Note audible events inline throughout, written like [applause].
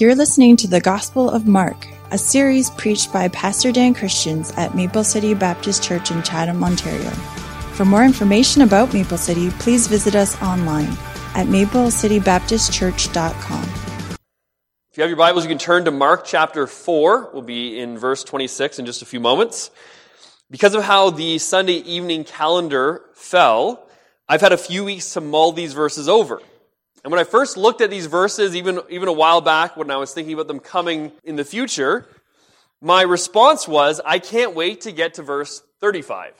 You're listening to the Gospel of Mark, a series preached by Pastor Dan Christians at Maple City Baptist Church in Chatham, Ontario. For more information about Maple City, please visit us online at maplecitybaptistchurch.com. If you have your Bibles, you can turn to Mark chapter 4. We'll be in verse 26 in just a few moments. Because of how the Sunday evening calendar fell, I've had a few weeks to mull these verses over. And when I first looked at these verses, even, even a while back when I was thinking about them coming in the future, my response was, I can't wait to get to verse 35.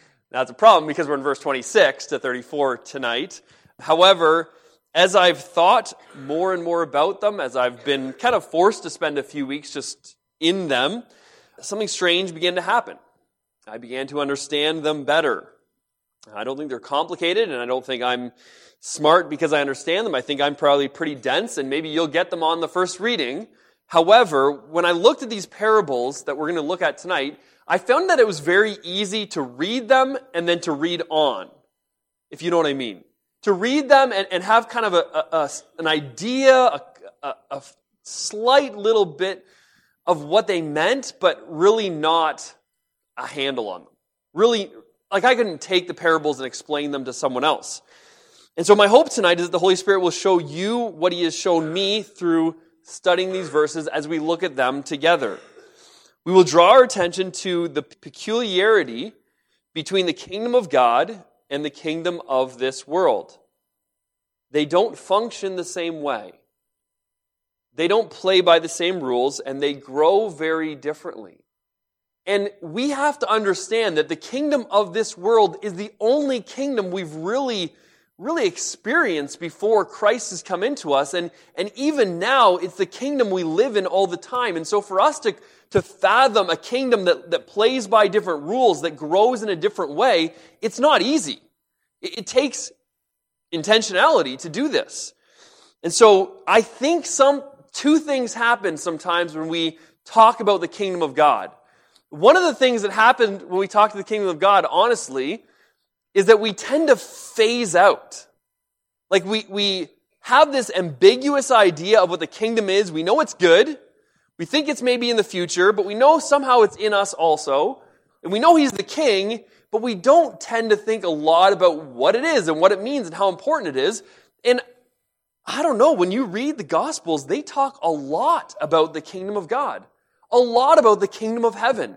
[laughs] That's a problem because we're in verse 26 to 34 tonight. However, as I've thought more and more about them, as I've been kind of forced to spend a few weeks just in them, something strange began to happen. I began to understand them better. I don't think they're complicated, and I don't think I'm smart because I understand them. I think I'm probably pretty dense, and maybe you'll get them on the first reading. However, when I looked at these parables that we're going to look at tonight, I found that it was very easy to read them and then to read on, if you know what I mean. To read them and, and have kind of a, a, a an idea, a, a slight little bit of what they meant, but really not a handle on them. Really, like I couldn't take the parables and explain them to someone else. And so my hope tonight is that the Holy Spirit will show you what He has shown me through studying these verses as we look at them together. We will draw our attention to the peculiarity between the kingdom of God and the kingdom of this world. They don't function the same way. They don't play by the same rules and they grow very differently. And we have to understand that the kingdom of this world is the only kingdom we've really really experience before Christ has come into us. And, and even now, it's the kingdom we live in all the time. And so for us to, to fathom a kingdom that, that plays by different rules, that grows in a different way, it's not easy. It, it takes intentionality to do this. And so I think some, two things happen sometimes when we talk about the kingdom of God. One of the things that happened when we talk to the kingdom of God, honestly, is that we tend to phase out. Like we, we have this ambiguous idea of what the kingdom is. We know it's good. We think it's maybe in the future, but we know somehow it's in us also. And we know he's the king, but we don't tend to think a lot about what it is and what it means and how important it is. And I don't know, when you read the gospels, they talk a lot about the kingdom of God. A lot about the kingdom of heaven.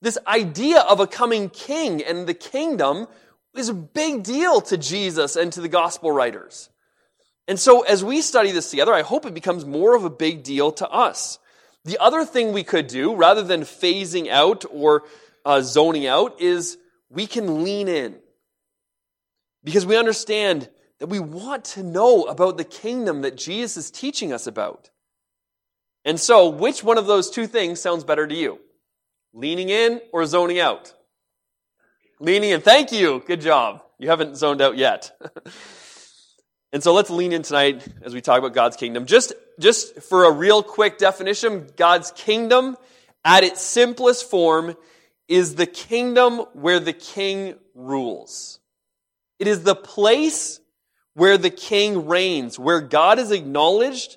This idea of a coming king and the kingdom is a big deal to Jesus and to the gospel writers. And so as we study this together, I hope it becomes more of a big deal to us. The other thing we could do, rather than phasing out or uh, zoning out, is we can lean in. Because we understand that we want to know about the kingdom that Jesus is teaching us about. And so, which one of those two things sounds better to you? Leaning in or zoning out? Leaning in. Thank you. Good job. You haven't zoned out yet. [laughs] and so let's lean in tonight as we talk about God's kingdom. Just, just for a real quick definition, God's kingdom at its simplest form is the kingdom where the king rules. It is the place where the king reigns, where God is acknowledged,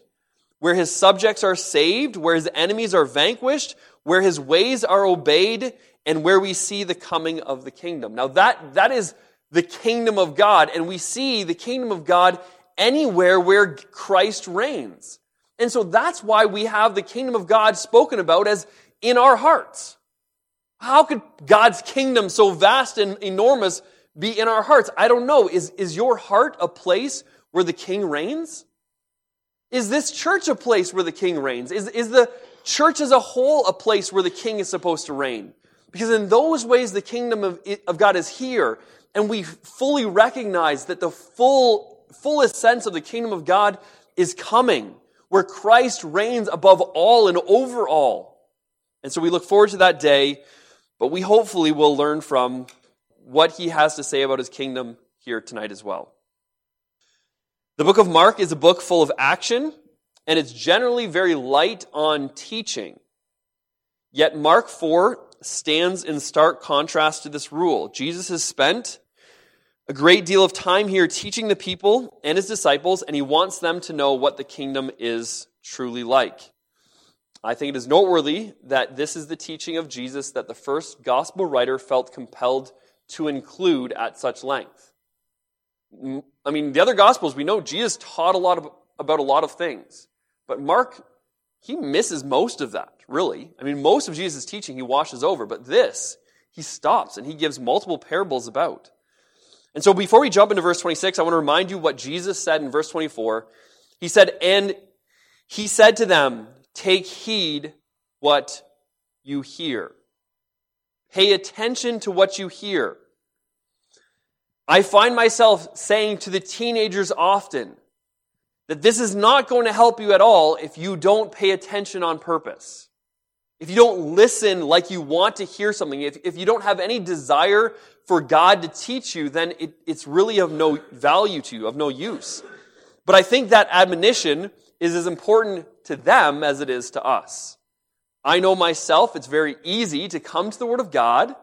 where his subjects are saved, where his enemies are vanquished, where his ways are obeyed, and where we see the coming of the kingdom. Now that, that is the kingdom of God, and we see the kingdom of God anywhere where Christ reigns. And so that's why we have the kingdom of God spoken about as in our hearts. How could God's kingdom, so vast and enormous, be in our hearts? I don't know. Is, is your heart a place where the king reigns? Is this church a place where the king reigns? Is, is the church as a whole a place where the king is supposed to reign? Because in those ways, the kingdom of, of God is here, and we fully recognize that the full, fullest sense of the kingdom of God is coming, where Christ reigns above all and over all. And so we look forward to that day, but we hopefully will learn from what he has to say about his kingdom here tonight as well. The book of Mark is a book full of action, and it's generally very light on teaching. Yet Mark 4 stands in stark contrast to this rule. Jesus has spent a great deal of time here teaching the people and his disciples, and he wants them to know what the kingdom is truly like. I think it is noteworthy that this is the teaching of Jesus that the first gospel writer felt compelled to include at such length. I mean, the other gospels, we know Jesus taught a lot of, about a lot of things. But Mark, he misses most of that, really. I mean, most of Jesus' teaching he washes over, but this, he stops and he gives multiple parables about. And so before we jump into verse 26, I want to remind you what Jesus said in verse 24. He said, And he said to them, Take heed what you hear. Pay attention to what you hear. I find myself saying to the teenagers often that this is not going to help you at all if you don't pay attention on purpose. If you don't listen like you want to hear something, if, if you don't have any desire for God to teach you, then it, it's really of no value to you, of no use. But I think that admonition is as important to them as it is to us. I know myself, it's very easy to come to the Word of God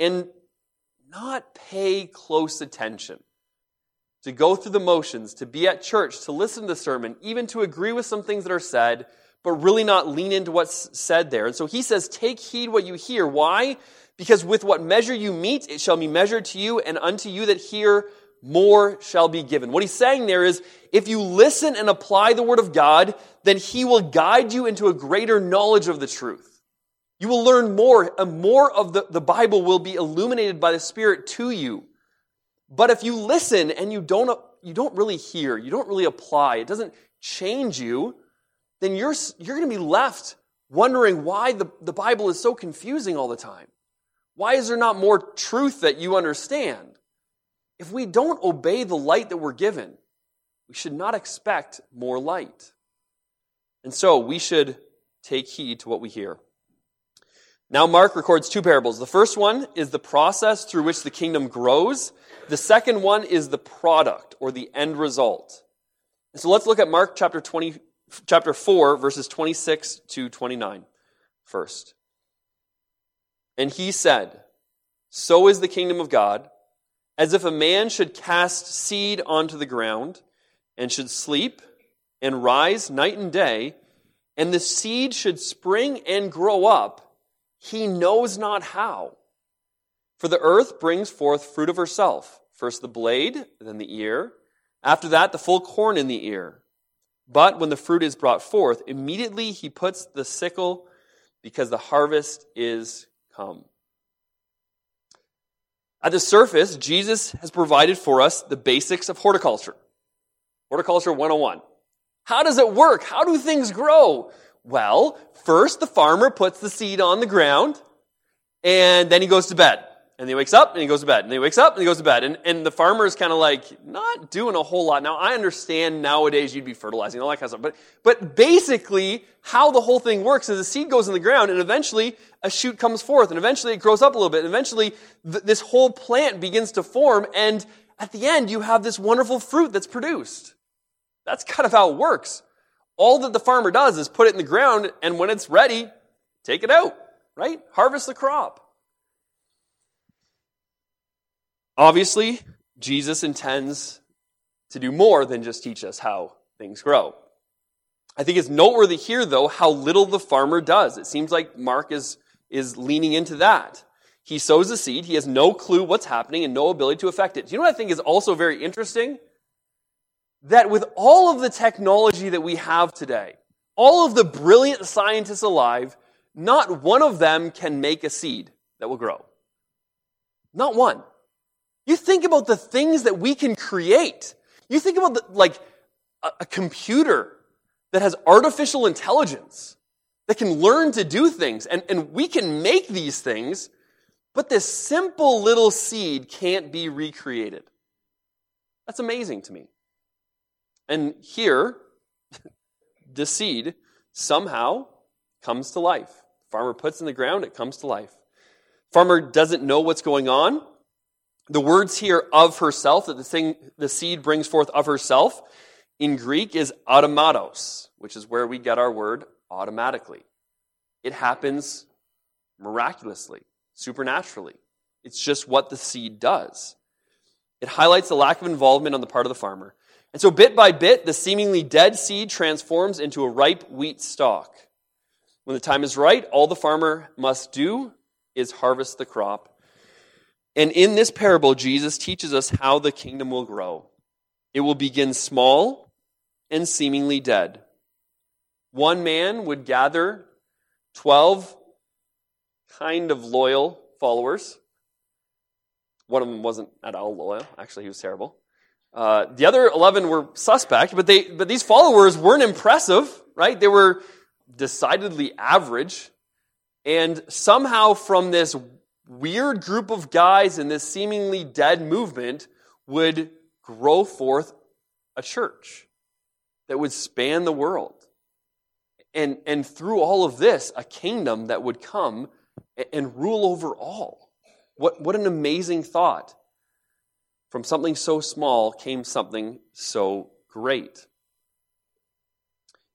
and not pay close attention, to go through the motions, to be at church, to listen to the sermon, even to agree with some things that are said, but really not lean into what's said there. And so he says, Take heed what you hear. Why? Because with what measure you mete, it shall be measured to you, and unto you that hear, more shall be given. What he's saying there is, if you listen and apply the word of God, then he will guide you into a greater knowledge of the truth. You will learn more, and more of the, the Bible will be illuminated by the Spirit to you. But if you listen and you don't, you don't really hear, you don't really apply, it doesn't change you, then you're, you're going to be left wondering why the, the Bible is so confusing all the time. Why is there not more truth that you understand? If we don't obey the light that we're given, we should not expect more light. And so we should take heed to what we hear. Now, Mark records two parables. The first one is the process through which the kingdom grows. The second one is the product or the end result. And so let's look at Mark chapter 20, chapter 4, verses 26 to 29 first. And he said, So is the kingdom of God, as if a man should cast seed onto the ground, and should sleep and rise night and day, and the seed should spring and grow up he knows not how. For the earth brings forth fruit of herself, first the blade, then the ear, after that the full corn in the ear. But when the fruit is brought forth, immediately he puts the sickle because the harvest is come. At the surface, Jesus has provided for us the basics of horticulture. Horticulture 101. How does it work? How do things grow? Well, first the farmer puts the seed on the ground, and then he goes to bed. And he wakes up and he goes to bed. And he wakes up and he goes to bed. And, and the farmer is kind of like not doing a whole lot. Now, I understand nowadays you'd be fertilizing, all that kind of stuff. But, but basically, how the whole thing works is the seed goes in the ground and eventually a shoot comes forth and eventually it grows up a little bit. And eventually th- this whole plant begins to form. And at the end, you have this wonderful fruit that's produced. That's kind of how it works. All that the farmer does is put it in the ground, and when it's ready, take it out, right? Harvest the crop. Obviously, Jesus intends to do more than just teach us how things grow. I think it's noteworthy here, though, how little the farmer does. It seems like Mark is, is leaning into that. He sows the seed, he has no clue what's happening and no ability to affect it. Do you know what I think is also very interesting? That with all of the technology that we have today, all of the brilliant scientists alive, not one of them can make a seed that will grow. Not one. You think about the things that we can create. You think about the, like a, a computer that has artificial intelligence that can learn to do things and, and we can make these things, but this simple little seed can't be recreated. That's amazing to me. And here, [laughs] the seed somehow comes to life. Farmer puts in the ground, it comes to life. Farmer doesn't know what's going on. The words here of herself, that the thing, the seed brings forth of herself, in Greek is automatos, which is where we get our word automatically. It happens miraculously, supernaturally. It's just what the seed does. It highlights the lack of involvement on the part of the farmer. And so, bit by bit, the seemingly dead seed transforms into a ripe wheat stalk. When the time is right, all the farmer must do is harvest the crop. And in this parable, Jesus teaches us how the kingdom will grow. It will begin small and seemingly dead. One man would gather 12 kind of loyal followers. One of them wasn't at all loyal. Actually, he was terrible. Uh, the other 11 were suspect, but, they, but these followers weren't impressive, right? They were decidedly average. And somehow, from this weird group of guys in this seemingly dead movement, would grow forth a church that would span the world. And, and through all of this, a kingdom that would come and rule over all. What, what an amazing thought. From something so small came something so great.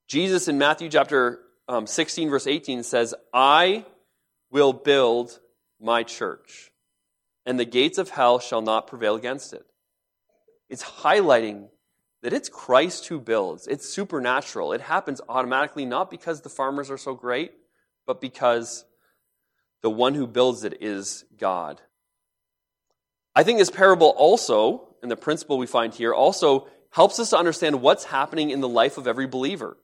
Jesus in Matthew chapter um, 16, verse 18 says, I will build my church, and the gates of hell shall not prevail against it. It's highlighting that it's Christ who builds. It's supernatural. It happens automatically, not because the farmers are so great, but because the one who builds it is God. I think this parable also, and the principle we find here, also helps us to understand what's happening in the life of every believer.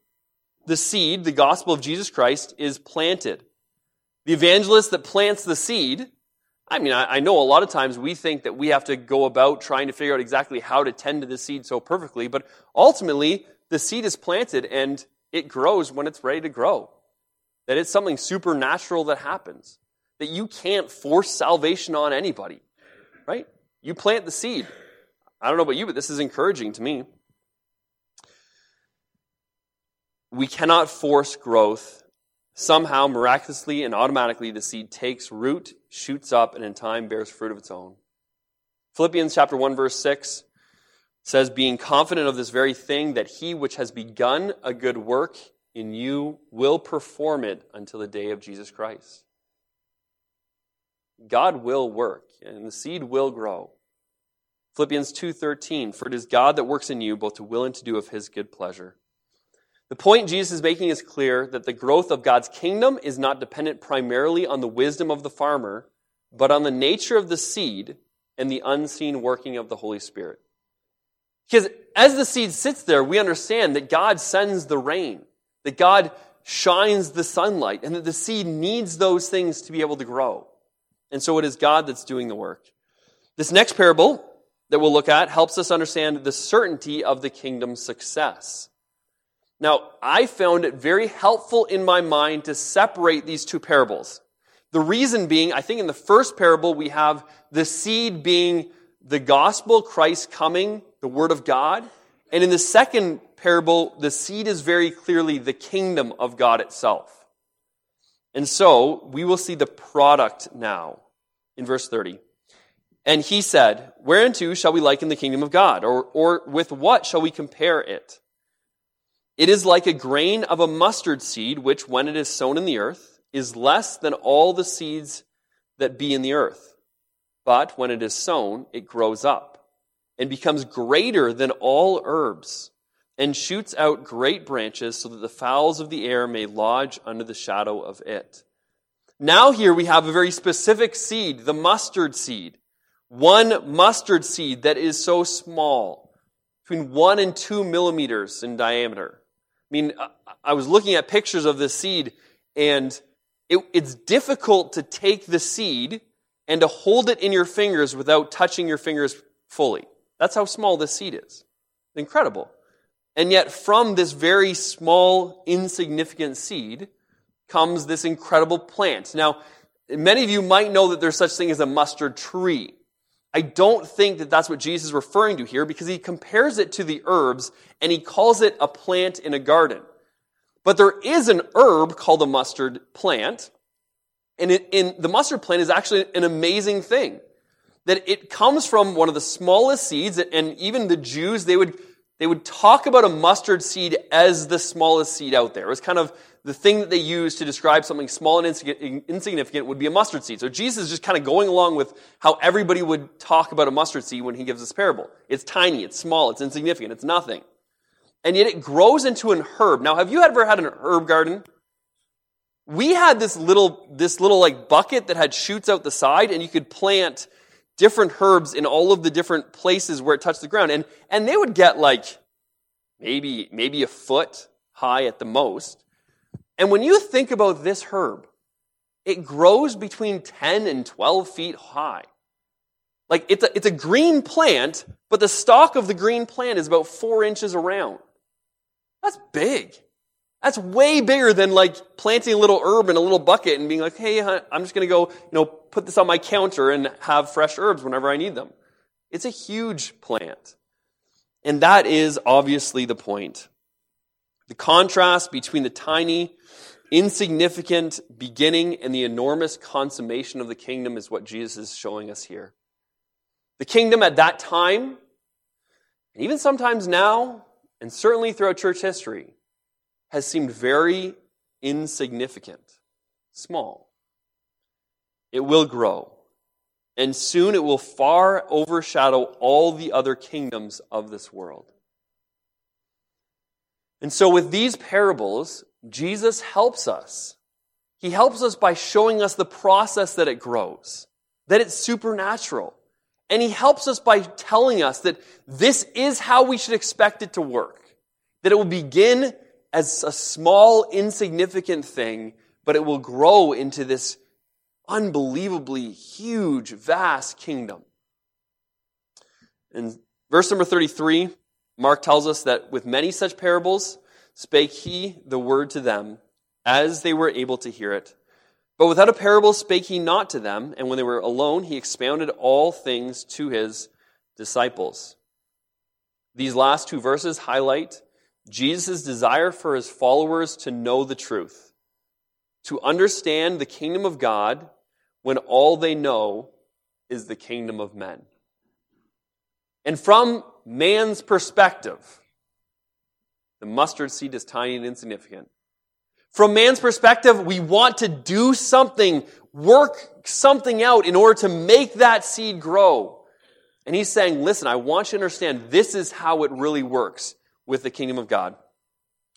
The seed, the gospel of Jesus Christ, is planted. The evangelist that plants the seed, I mean, I, I, know a lot of times we think that we have to go about trying to figure out exactly how to tend to the seed so perfectly, but ultimately, the seed is planted and it grows when it's ready to grow. That it's something supernatural that happens. That you can't force salvation on anybody, right? You plant the seed. I don't know about you, but this is encouraging to me. We cannot force growth Somehow, miraculously and automatically, the seed takes root, shoots up, and in time bears fruit of its own. Philippians chapter 1 verse 6 says, being confident of this very thing, that he which has begun a good work in you will perform it until the day of Jesus Christ. God will work, and the seed will grow. Philippians 2:13 For it is God that works in you both to will and to do of his good pleasure. The point Jesus is making is clear that the growth of God's kingdom is not dependent primarily on the wisdom of the farmer, but on the nature of the seed and the unseen working of the Holy Spirit. Because as the seed sits there, we understand that God sends the rain, that God shines the sunlight, and that the seed needs those things to be able to grow. And so it is God that's doing the work. This next parable that we'll look at helps us understand the certainty of the kingdom's success. Now, I found it very helpful in my mind to separate these two parables. The reason being, I think in the first parable, we have the seed being the gospel, Christ coming, the word of God. And in the second parable, the seed is very clearly the kingdom of God itself. And so we will see the product now in verse 30. And he said, Whereunto shall we liken the kingdom of God? Or, or with what shall we compare it? It is like a grain of a mustard seed, which, when it is sown in the earth, is less than all the seeds that be in the earth. But when it is sown, it grows up and becomes greater than all herbs and shoots out great branches so that the fowls of the air may lodge under the shadow of it. Now, here we have a very specific seed, the mustard seed. One mustard seed that is so small, between one and two millimeters in diameter. I mean, I was looking at pictures of this seed, and it, it's difficult to take the seed and to hold it in your fingers without touching your fingers fully. That's how small this seed is. Incredible. And yet, from this very small, insignificant seed comes this incredible plant. Now, many of you might know that there's such thing as a mustard tree. I don't think that that's what Jesus is referring to here because he compares it to the herbs and he calls it a plant in a garden. But there is an herb called a mustard plant. And it, in, the mustard plant is actually an amazing thing. That it comes from one of the smallest seeds, and even the Jews, they would, they would talk about a mustard seed as the smallest seed out there. It was kind of the thing that they used to describe something small and insignificant would be a mustard seed. So Jesus is just kind of going along with how everybody would talk about a mustard seed when he gives this parable. It's tiny, it's small, it's insignificant, it's nothing. And yet it grows into an herb. Now, have you ever had an herb garden? We had this little, this little like bucket that had shoots out the side and you could plant different herbs in all of the different places where it touched the ground. And, and they would get like maybe, maybe a foot high at the most. And when you think about this herb, it grows between 10 and 12 feet high. Like it's a, it's a green plant, but the stalk of the green plant is about four inches around. That's big. That's way bigger than like planting a little herb in a little bucket and being like, hey, I'm just going to go, you know, put this on my counter and have fresh herbs whenever I need them. It's a huge plant. And that is obviously the point. The contrast between the tiny insignificant beginning and the enormous consummation of the kingdom is what Jesus is showing us here. The kingdom at that time, and even sometimes now, and certainly throughout church history, has seemed very insignificant, small. It will grow, and soon it will far overshadow all the other kingdoms of this world. And so, with these parables, Jesus helps us. He helps us by showing us the process that it grows, that it's supernatural. And he helps us by telling us that this is how we should expect it to work. That it will begin as a small, insignificant thing, but it will grow into this unbelievably huge, vast kingdom. In verse number 33, Mark tells us that with many such parables, spake he the word to them, as they were able to hear it. But without a parable spake he not to them, and when they were alone, he expounded all things to his disciples. These last two verses highlight Jesus' desire for his followers to know the truth, to understand the kingdom of God when all they know is the kingdom of men. And from man's perspective, the mustard seed is tiny and insignificant. From man's perspective, we want to do something, work something out in order to make that seed grow. And he's saying, listen, I want you to understand this is how it really works with the kingdom of God.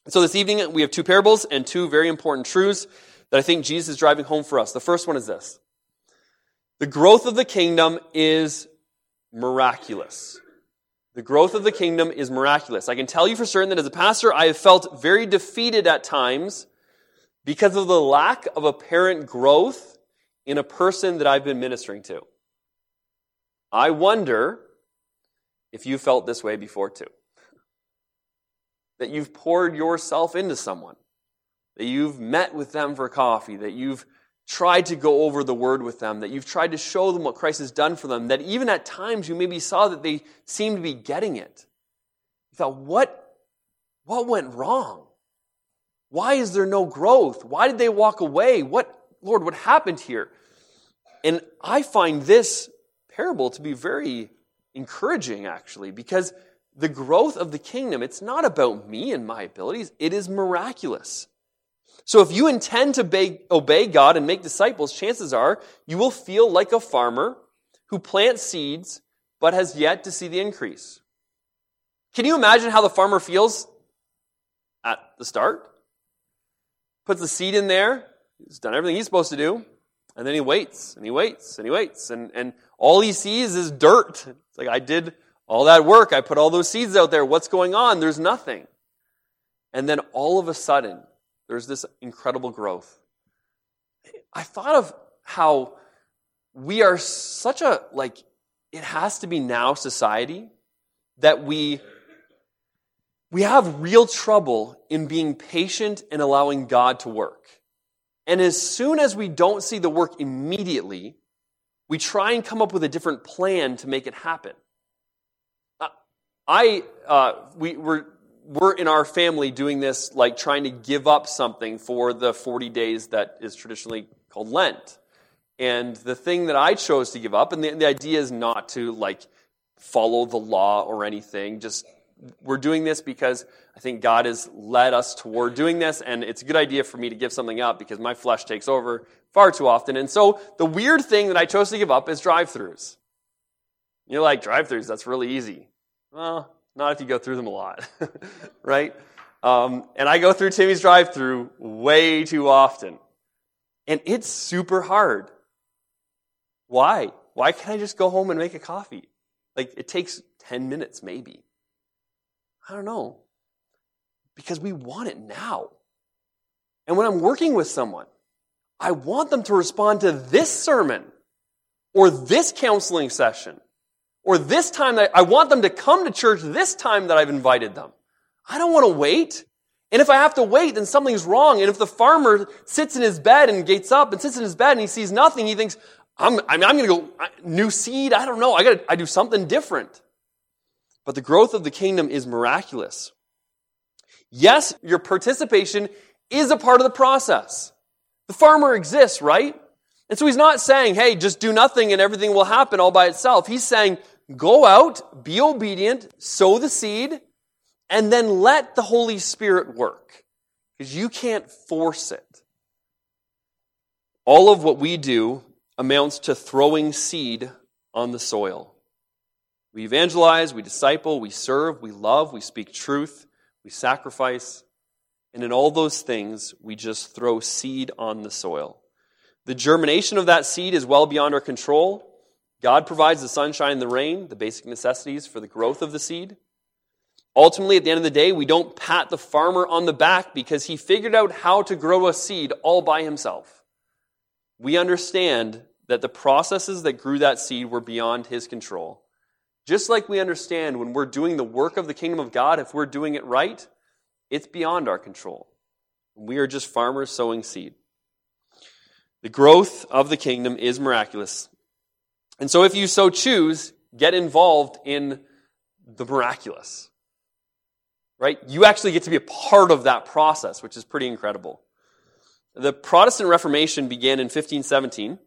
So this evening, we have two parables and two very important truths that I think Jesus is driving home for us. The first one is this. The growth of the kingdom is miraculous. The growth of the kingdom is miraculous. I can tell you for certain that as a pastor, I have felt very defeated at times because of the lack of apparent growth in a person that I've been ministering to. I wonder if you felt this way before too. That you've poured yourself into someone, that you've met with them for coffee, that you've tried to go over the word with them, that you've tried to show them what Christ has done for them, that even at times you maybe saw that they seemed to be getting it. You thought, what, what went wrong? Why is there no growth? Why did they walk away? What, Lord, what happened here? And I find this parable to be very encouraging, actually, because the growth of the kingdom, it's not about me and my abilities. It is miraculous. So if you intend to obey God and make disciples, chances are you will feel like a farmer who plants seeds but has yet to see the increase. Can you imagine how the farmer feels at the start? Puts the seed in there, he's done everything he's supposed to do, and then he waits and he waits and he waits, and, and all he sees is dirt. It's like, I did all that work, I put all those seeds out there. What's going on? There's nothing. And then all of a sudden, there's this incredible growth. I thought of how we are such a, like, it has to be now society that we we have real trouble in being patient and allowing God to work. And as soon as we don't see the work immediately, we try and come up with a different plan to make it happen. I, uh, we were we're in our family doing this, like trying to give up something for the 40 days that is traditionally called Lent. And the thing that I chose to give up, and the, the idea is not to like follow the law or anything, just we're doing this because I think God has led us toward doing this, and it's a good idea for me to give something up because my flesh takes over far too often. And so the weird thing that I chose to give up is drive-throughs. You're like, drive-throughs, that's really easy. Well, not if you go through them a lot, [laughs] right? Um, and I go through Timmy's drive-through way too often. And it's super hard. Why? Why can't I just go home and make a coffee? Like, it takes 10 minutes, maybe. I don't know. Because we want it now. And when I'm working with someone, I want them to respond to this sermon or this counseling session or this time that I want them to come to church this time that I've invited them. I don't want to wait. And if I have to wait, then something's wrong. And if the farmer sits in his bed and gets up and sits in his bed and he sees nothing, he thinks, I'm, I mean, I'm going to go new seed. I don't know. I got to, I do something different. But the growth of the kingdom is miraculous. Yes, your participation is a part of the process. The farmer exists, right? And so he's not saying, hey, just do nothing and everything will happen all by itself. He's saying, go out, be obedient, sow the seed, and then let the Holy Spirit work. Because you can't force it. All of what we do amounts to throwing seed on the soil. We evangelize, we disciple, we serve, we love, we speak truth, we sacrifice, and in all those things, we just throw seed on the soil. The germination of that seed is well beyond our control. God provides the sunshine and the rain, the basic necessities for the growth of the seed. Ultimately, at the end of the day, we don't pat the farmer on the back because he figured out how to grow a seed all by himself. We understand that the processes that grew that seed were beyond his control. Just like we understand when we're doing the work of the kingdom of God, if we're doing it right, it's beyond our control. We are just farmers sowing seed. The growth of the kingdom is miraculous. And so, if you so choose, get involved in the miraculous. Right? You actually get to be a part of that process, which is pretty incredible. The Protestant Reformation began in 1517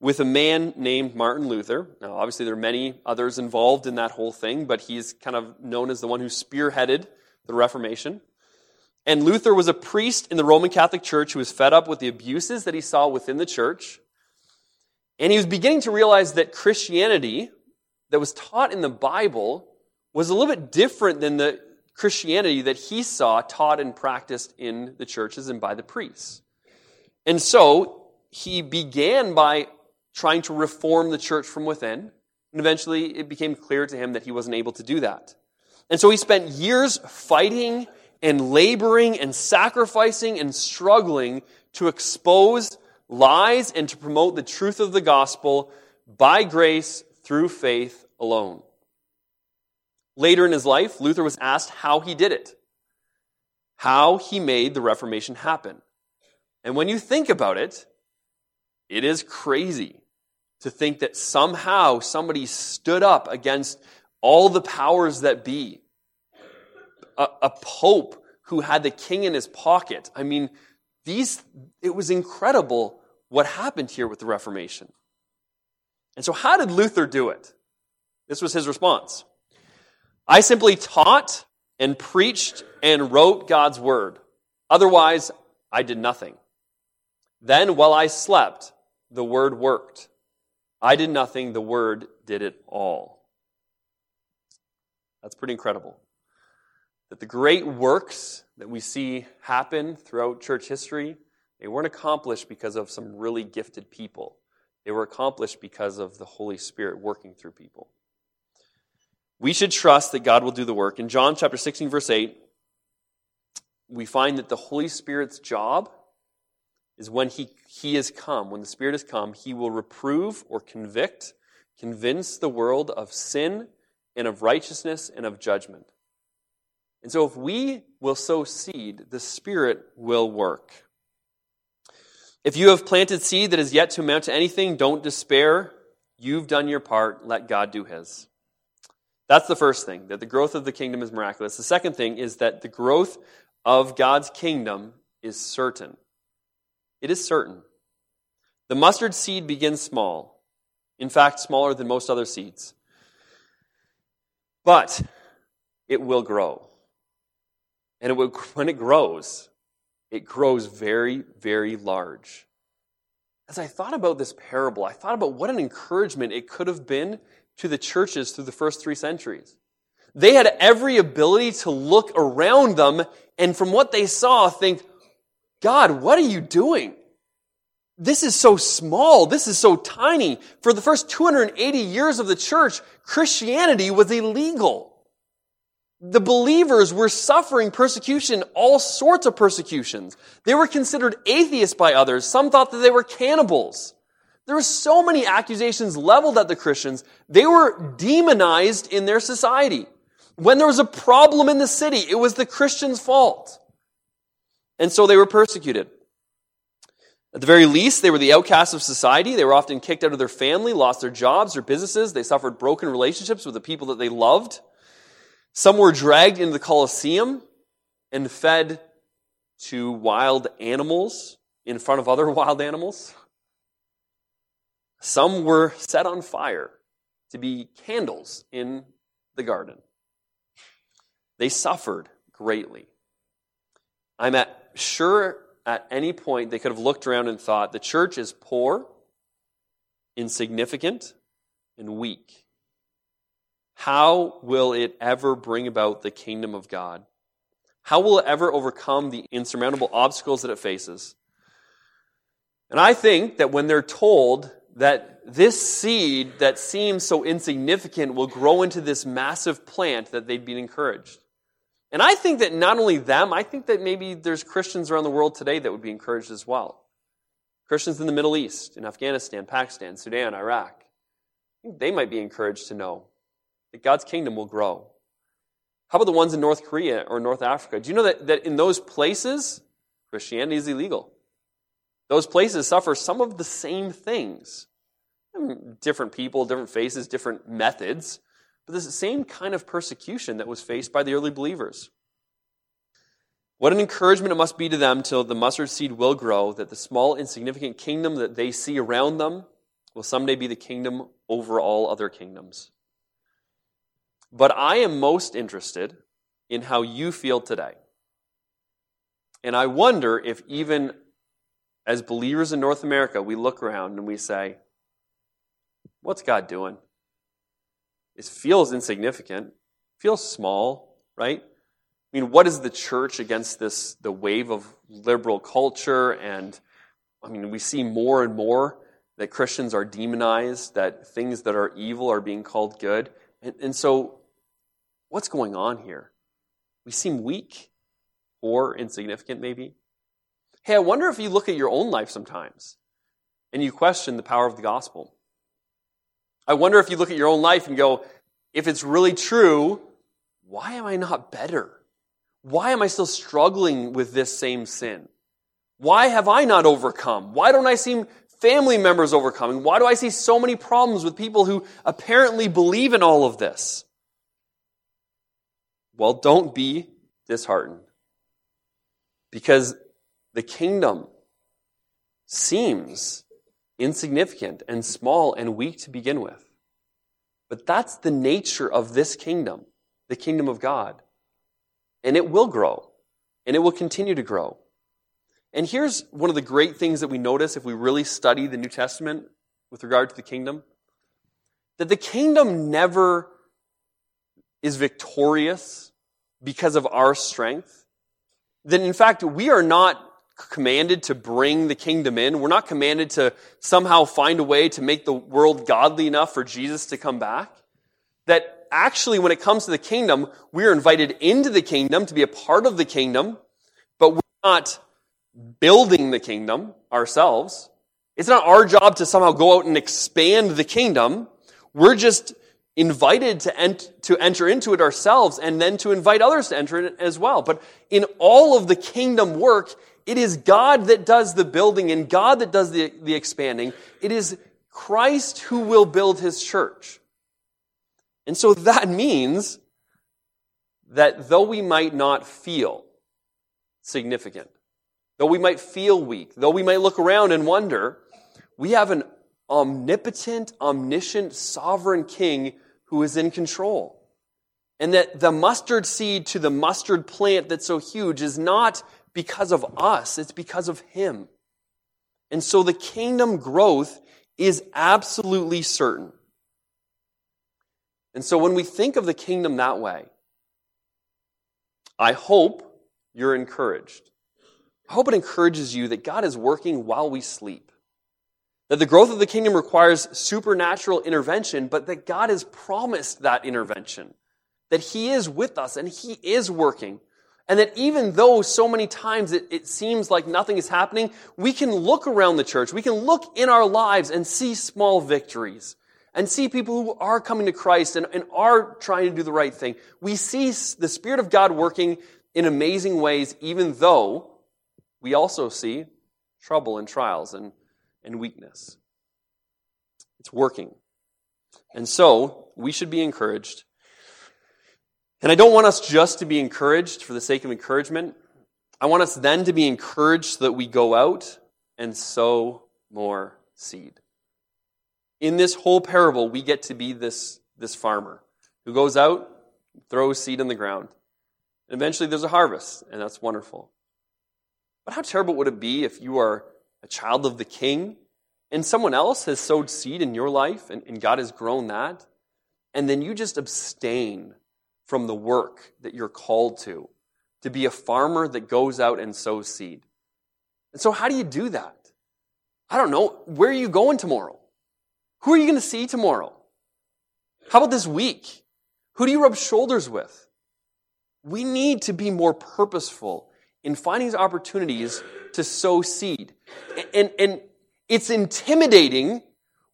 with a man named Martin Luther. Now, obviously, there are many others involved in that whole thing, but he's kind of known as the one who spearheaded the Reformation. And Luther was a priest in the Roman Catholic Church who was fed up with the abuses that he saw within the church and he was beginning to realize that Christianity that was taught in the Bible was a little bit different than the Christianity that he saw taught and practiced in the churches and by the priests. And so he began by trying to reform the church from within. And eventually it became clear to him that he wasn't able to do that. And so he spent years fighting and laboring and sacrificing and struggling to expose lies and to promote the truth of the gospel by grace through faith alone. Later in his life, Luther was asked how he did it, how he made the Reformation happen. And when you think about it, it is crazy to think that somehow somebody stood up against all the powers that be. A, a pope who had the king in his pocket. I mean, these, it was incredible what happened here with the Reformation. And so, how did Luther do it? This was his response I simply taught and preached and wrote God's word. Otherwise, I did nothing. Then, while I slept, the word worked. I did nothing, the word did it all. That's pretty incredible. That the great works that we see happen throughout church history, they weren't accomplished because of some really gifted people. They were accomplished because of the Holy Spirit working through people. We should trust that God will do the work. In John chapter 16, verse 8, we find that the Holy Spirit's job is when he, he has come, when the Spirit has come, he will reprove or convict, convince the world of sin and of righteousness and of judgment. And so if we will sow seed, the Spirit will work. If you have planted seed that is yet to amount to anything, don't despair. You've done your part. Let God do his. That's the first thing, that the growth of the kingdom is miraculous. The second thing is that the growth of God's kingdom is certain. It is certain. The mustard seed begins small, in fact, smaller than most other seeds. But it will grow. And [laughs] when it grows, it grows very, very large. As I thought about this parable, I thought about what an encouragement it could have been to the churches through the first three centuries. They had every ability to look around them and from what they saw think, God, what are you doing? This is so small. This is so tiny. For the first 280 years of the church, Christianity was illegal. The believers were suffering persecution, all sorts of persecutions. They were considered atheists by others. Some thought that they were cannibals. There were so many accusations leveled at the Christians. They were demonized in their society. When there was a problem in the city, it was the Christians' fault. And so they were persecuted. At the very least, they were the outcasts of society. They were often kicked out of their family, lost their jobs, or businesses. They suffered broken relationships with the people that they loved. Some were dragged into the Colosseum and fed to wild animals in front of other [laughs] wild animals. Some were set on fire to be candles in the garden. They suffered greatly. I'm at, sure at any point they could have looked around and thought the church is poor, insignificant, and weak. How will it ever bring about the kingdom of God? How will it ever overcome the insurmountable obstacles that it faces? And I think that when they're told that this seed that seems so insignificant will grow into this massive plant, that they'd be encouraged. And I think that not only them, I think that maybe there's Christians around the world today that would be encouraged as well. Christians in the Middle East, in Afghanistan, Pakistan, Sudan, Iraq. they might be encouraged to know that God's kingdom will grow. How about the ones in North Korea or North Africa? Do you know that, that in those places, Christianity is illegal? Those places suffer some of the same things. Different people, different faces, different methods but this same kind of persecution that was faced by the early believers. What an encouragement it must be to them till the mustard seed will grow, that the small, insignificant kingdom that they see around them will someday be the kingdom over all other kingdoms. But I am most interested in how you feel today. And I wonder if even as believers in North America, we look around and we say, What's God doing? It feels insignificant, feels small, right? I mean, what is the church against this, the wave of liberal culture? And I mean, we see more and more that Christians are demonized, that things that are evil are being called good. And, and so, what's going on here? We seem weak or insignificant, maybe. Hey, I wonder if you look at your own life sometimes and you question the power of the gospel. I wonder if you look at your own life and go, if it's really true, why am I not better? Why am I still struggling with this same sin? Why have I not overcome? Why don't I see family members overcoming? Why do I see so many problems with people who apparently believe in all of this? Well, don't be disheartened. Because the kingdom seems insignificant and small and weak to begin with. But that's the nature of this kingdom, the kingdom of God. And it will grow, and it will continue to grow. And here's one of the great things that we notice if we really study the New Testament with regard to the kingdom that the kingdom never is victorious because of our strength. then in fact, we are not commanded to bring the kingdom in. We're not commanded to somehow find a way to make the world godly enough for Jesus to come back. That actually, when it comes to the kingdom, we're invited into the kingdom to be a part of the kingdom, but we're not building the kingdom ourselves. It's not our job to somehow go out and expand the kingdom. We're just invited to, ent- to enter into it ourselves and then to invite others to enter it as well. But in all of the kingdom work, it is God that does the building and God that does the, the expanding. It is Christ who will build his church. And so that means that though we might not feel significant, though we might feel weak, though we might look around and wonder, we have an omnipotent, omniscient, sovereign king who is in control. And that the mustard seed to the mustard plant that's so huge is not because of us, it's because of Him. And so the kingdom growth is absolutely certain. And so when we think of the kingdom that way, I hope you're encouraged. I hope it encourages you that God is working while we sleep. That the growth of the kingdom requires supernatural intervention, but that God has promised that intervention. That He is with us and He is working. And that even though so many times it, it, seems like nothing is happening, we can look around the church, we can look in our lives and see small victories and see people who are coming to Christ and, and are trying to do the right thing. We see the Spirit of God working in amazing ways, even though we also see trouble and trials and, and weakness. It's working. And so, we should be encouraged and I don't want us just to be encouraged for the sake of encouragement. I want us then to be encouraged so that we go out and sow more seed. In this whole parable, we get to be this, this farmer who goes out, throws seed in the ground. And eventually there's a harvest, and that's wonderful. But how terrible would it be if you are a child of the king and someone else has sowed seed in your life and, and God has grown that, and then you just abstain from the work that you're called to, to be a farmer that goes out and sows seed. And so, how do you do that? I don't know. Where are you going tomorrow? Who are you going to see tomorrow? How about this week? Who do you rub shoulders with? We need to be more purposeful in finding opportunities to sow seed. And, and it's intimidating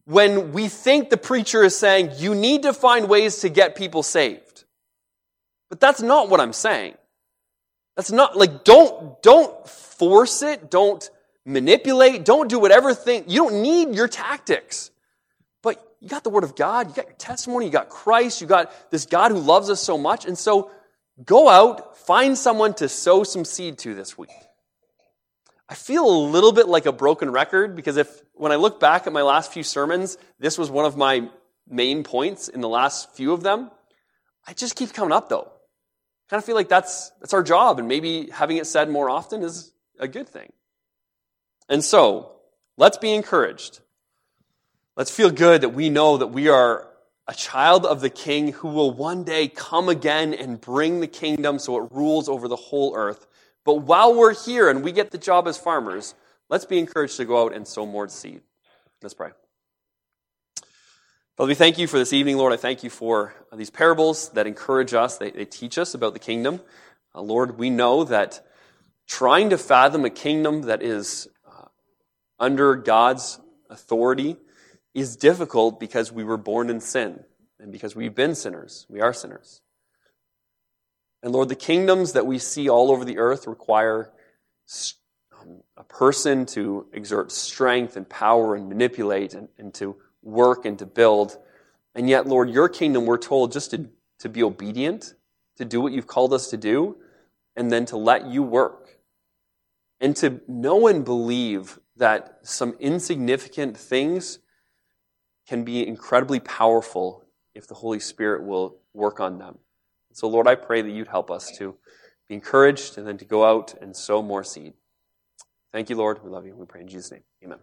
when we think the preacher is saying, you need to find ways to get people saved. But that's not what I'm saying. That's not like don't don't force it, don't manipulate, don't do whatever thing. You don't need your tactics. But you got the word of God, you got your testimony, you got Christ, you got this God who loves us so much. And so go out, find someone to sow some seed to this week. I feel a little bit like a broken record because if when I look back at my last few sermons, this was one of my main points in the last few of them. I just keep coming up though kind of feel like that's, that's our job, and maybe having it said more often is a good thing. And so, let's be encouraged. Let's feel good that we know that we are a child of the King who will one day come again and bring the kingdom so it rules over the whole earth. But while we're here and we get the job as farmers, let's be encouraged to go out and sow more seed. Let's pray. Father, we thank you for this evening, Lord. I thank you for these parables that encourage us, they, they teach us about the kingdom. Uh, Lord, we know that trying to fathom a kingdom that is uh, under God's authority is difficult because we were born in sin and because we've been sinners. We are sinners. And Lord, the kingdoms that we see all over the earth require um, a person to exert strength and power and manipulate and, and to work and to build. And yet, Lord, your kingdom, we're told just to, to be obedient, to do what you've called us to do, and then to let you work. And to know and believe that some insignificant things can be incredibly powerful if the Holy Spirit will work on them. So, Lord, I pray that you'd help us to be encouraged and then to go out and sow more seed. Thank you, Lord. We love you. We pray in Jesus' name. Amen.